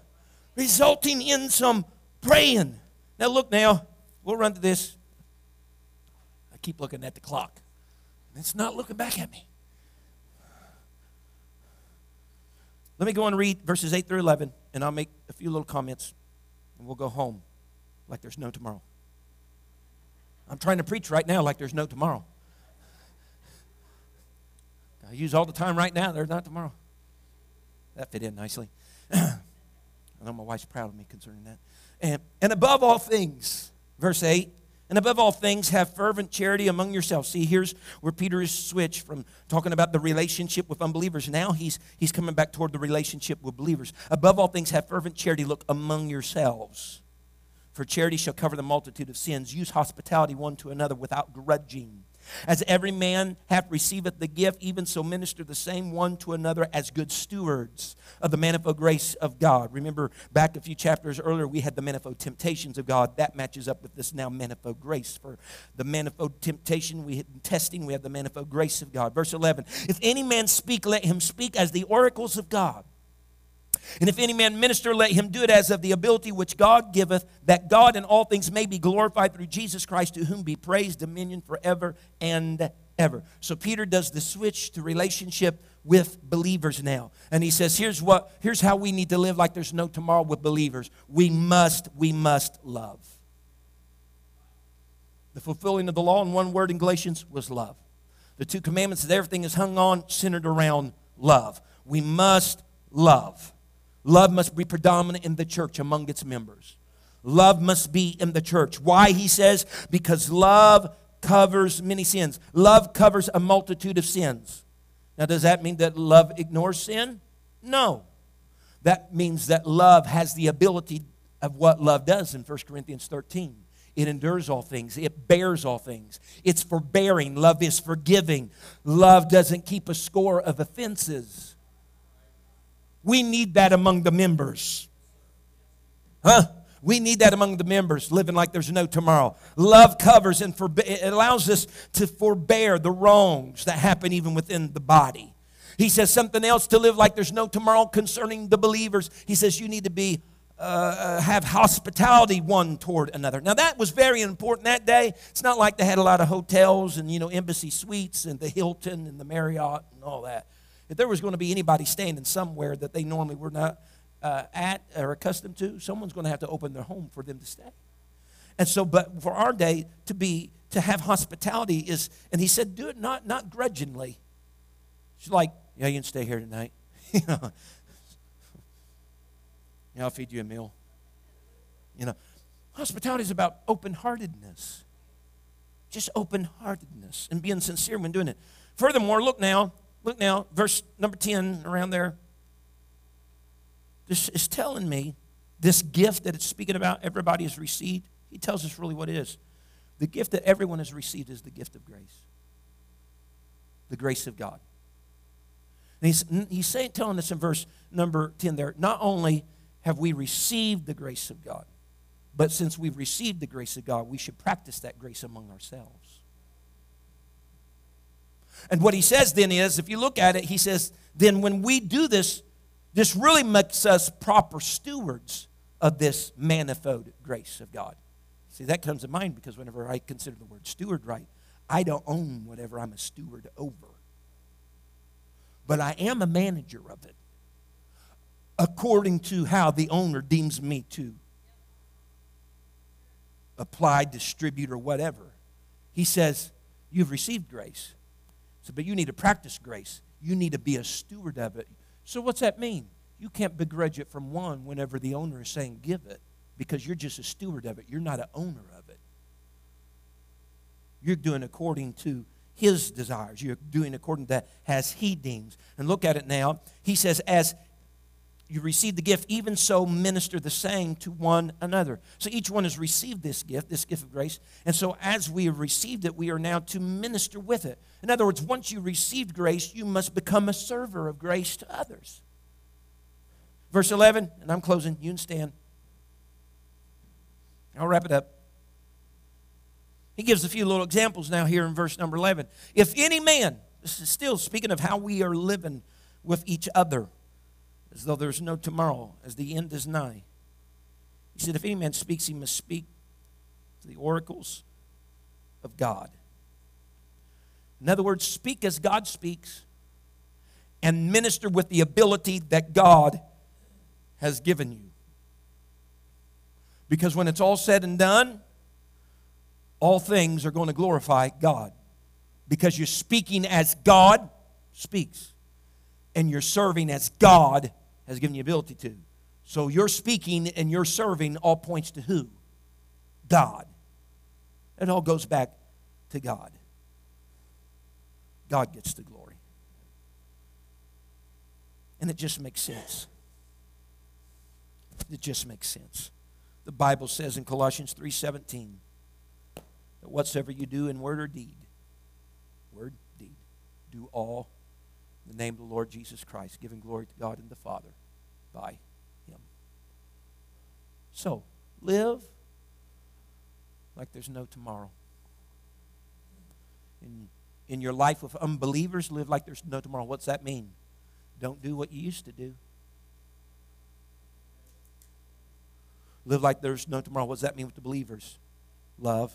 Resulting in some praying. Now, look now, we'll run to this. I keep looking at the clock. And it's not looking back at me. Let me go and read verses 8 through 11, and I'll make a few little comments, and we'll go home like there's no tomorrow. I'm trying to preach right now like there's no tomorrow. I use all the time right now, there's not tomorrow. That fit in nicely. I know my wife's proud of me concerning that. And, and above all things, verse 8, and above all things, have fervent charity among yourselves. See, here's where Peter is switched from talking about the relationship with unbelievers. Now he's, he's coming back toward the relationship with believers. Above all things, have fervent charity, look, among yourselves. For charity shall cover the multitude of sins. Use hospitality one to another without grudging. As every man hath receiveth the gift, even so minister the same one to another as good stewards of the manifold grace of God. Remember, back a few chapters earlier, we had the manifold temptations of God. That matches up with this now manifold grace. For the manifold temptation, we had testing, we have the manifold grace of God. Verse 11 If any man speak, let him speak as the oracles of God. And if any man minister, let him do it as of the ability which God giveth, that God in all things may be glorified through Jesus Christ, to whom be praise, dominion forever and ever. So Peter does the switch to relationship with believers now. And he says, here's what here's how we need to live like there's no tomorrow with believers. We must, we must love. The fulfilling of the law in one word in Galatians was love. The two commandments that everything is hung on centered around love. We must love. Love must be predominant in the church among its members. Love must be in the church. Why, he says? Because love covers many sins. Love covers a multitude of sins. Now, does that mean that love ignores sin? No. That means that love has the ability of what love does in 1 Corinthians 13. It endures all things. It bears all things. It's forbearing. Love is forgiving. Love doesn't keep a score of offenses. We need that among the members. Huh? We need that among the members, living like there's no tomorrow. Love covers and forbe- it allows us to forbear the wrongs that happen even within the body. He says something else to live like there's no tomorrow concerning the believers. He says you need to be uh, uh have hospitality one toward another. Now that was very important that day. It's not like they had a lot of hotels and you know embassy suites and the Hilton and the Marriott and all that if there was going to be anybody standing somewhere that they normally were not uh, at or accustomed to, someone's going to have to open their home for them to stay. And so, but for our day to be to have hospitality is, and he said, do it not not grudgingly. She's like, yeah, you can stay here tonight. you know, I'll feed you a meal. You know, hospitality is about open heartedness. Just open heartedness and being sincere when doing it. Furthermore, look now, Look now, verse number 10, around there. This is telling me this gift that it's speaking about, everybody has received. He tells us really what it is. The gift that everyone has received is the gift of grace, the grace of God. And he's, he's saying, telling us in verse number 10 there, not only have we received the grace of God, but since we've received the grace of God, we should practice that grace among ourselves. And what he says then is, if you look at it, he says, then when we do this, this really makes us proper stewards of this manifold grace of God. See, that comes to mind because whenever I consider the word steward right, I don't own whatever I'm a steward over. But I am a manager of it according to how the owner deems me to apply, distribute, or whatever. He says, You've received grace. So, but you need to practice grace. You need to be a steward of it. So, what's that mean? You can't begrudge it from one whenever the owner is saying give it because you're just a steward of it. You're not an owner of it. You're doing according to his desires. You're doing according to that as he deems. And look at it now. He says, as you receive the gift, even so minister the same to one another. So each one has received this gift, this gift of grace. And so as we have received it, we are now to minister with it. In other words, once you received grace, you must become a server of grace to others. Verse 11, and I'm closing. You can stand. I'll wrap it up. He gives a few little examples now here in verse number 11. If any man, this is still speaking of how we are living with each other as though there's no tomorrow, as the end is nigh. He said, If any man speaks, he must speak to the oracles of God. In other words, speak as God speaks and minister with the ability that God has given you. Because when it's all said and done, all things are going to glorify God. Because you're speaking as God speaks, and you're serving as God has given you ability to. So your speaking and your serving all points to who? God. It all goes back to God. God gets the glory. And it just makes sense. It just makes sense. The Bible says in Colossians 3:17 that whatsoever you do in word or deed, word, deed, do all the name of the Lord Jesus Christ, giving glory to God and the Father by Him. So, live like there's no tomorrow. In, in your life with unbelievers, live like there's no tomorrow. What's that mean? Don't do what you used to do. Live like there's no tomorrow. What does that mean with the believers? Love,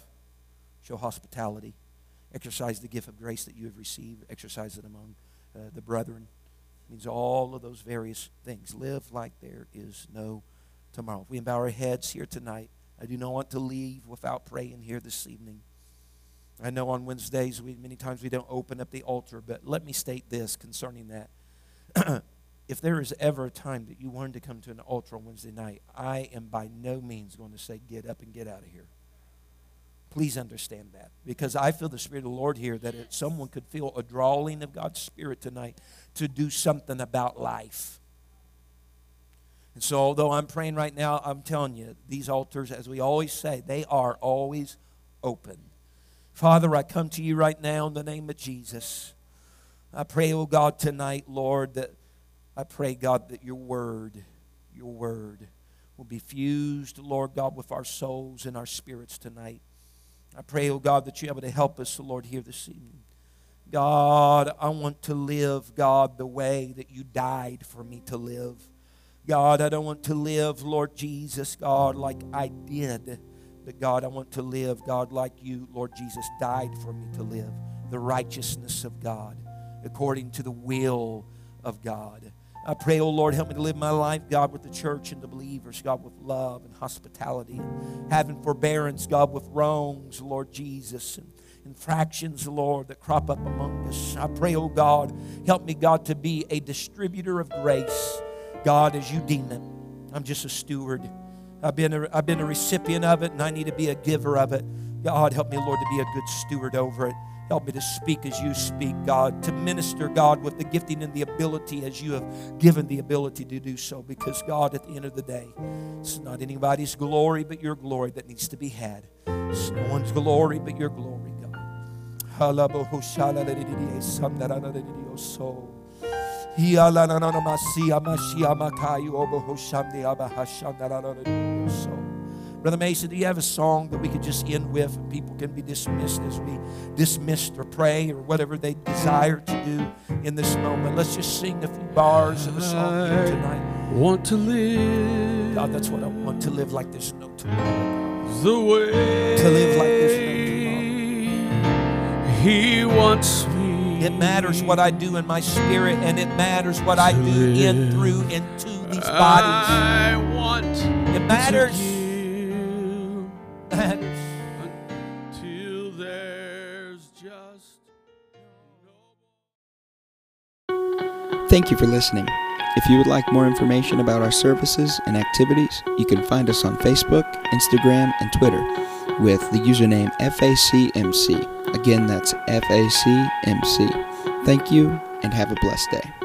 show hospitality, exercise the gift of grace that you have received, exercise it among uh, the brethren. It means all of those various things. Live like there is no tomorrow. If we bow our heads here tonight, I do not want to leave without praying here this evening. I know on Wednesdays, we, many times we don't open up the altar, but let me state this concerning that. if there is ever a time that you want to come to an altar on Wednesday night, I am by no means going to say, get up and get out of here. Please understand that. Because I feel the Spirit of the Lord here that it, someone could feel a drawing of God's Spirit tonight to do something about life. And so, although I'm praying right now, I'm telling you, these altars, as we always say, they are always open. Father, I come to you right now in the name of Jesus. I pray, oh God, tonight, Lord, that I pray, God, that your word, your word, will be fused, Lord God, with our souls and our spirits tonight. I pray, oh God, that you're able to help us, Lord, here this evening. God, I want to live, God, the way that you died for me to live. God, I don't want to live, Lord Jesus, God, like I did. But God, I want to live, God, like you, Lord Jesus, died for me to live. The righteousness of God, according to the will of God. I pray, oh Lord, help me to live my life, God, with the church and the believers, God, with love and hospitality and having forbearance, God, with wrongs, Lord Jesus, and infractions, Lord, that crop up among us. I pray, oh God, help me, God, to be a distributor of grace, God, as you deem it. I'm just a steward. I've been a, I've been a recipient of it, and I need to be a giver of it. God, help me, Lord, to be a good steward over it. Help me to speak as you speak, God, to minister, God, with the gifting and the ability as you have given the ability to do so. Because, God, at the end of the day, it's not anybody's glory but your glory that needs to be had. It's no one's glory but your glory, God. Brother Mason, do you have a song that we could just end with and people can be dismissed as we dismissed or pray or whatever they desire to do in this moment? Let's just sing a few bars of a song here tonight. Want to live. God, that's what I want to live like there's no tomorrow. The way To live like there's no tomorrow. He wants me. It matters what I do in my spirit, and it matters what I do in, through, into these bodies. I want It matters. Until there's just Thank you for listening. If you would like more information about our services and activities, you can find us on Facebook, Instagram, and Twitter with the username FACMC. Again, that's FACMC. Thank you and have a blessed day.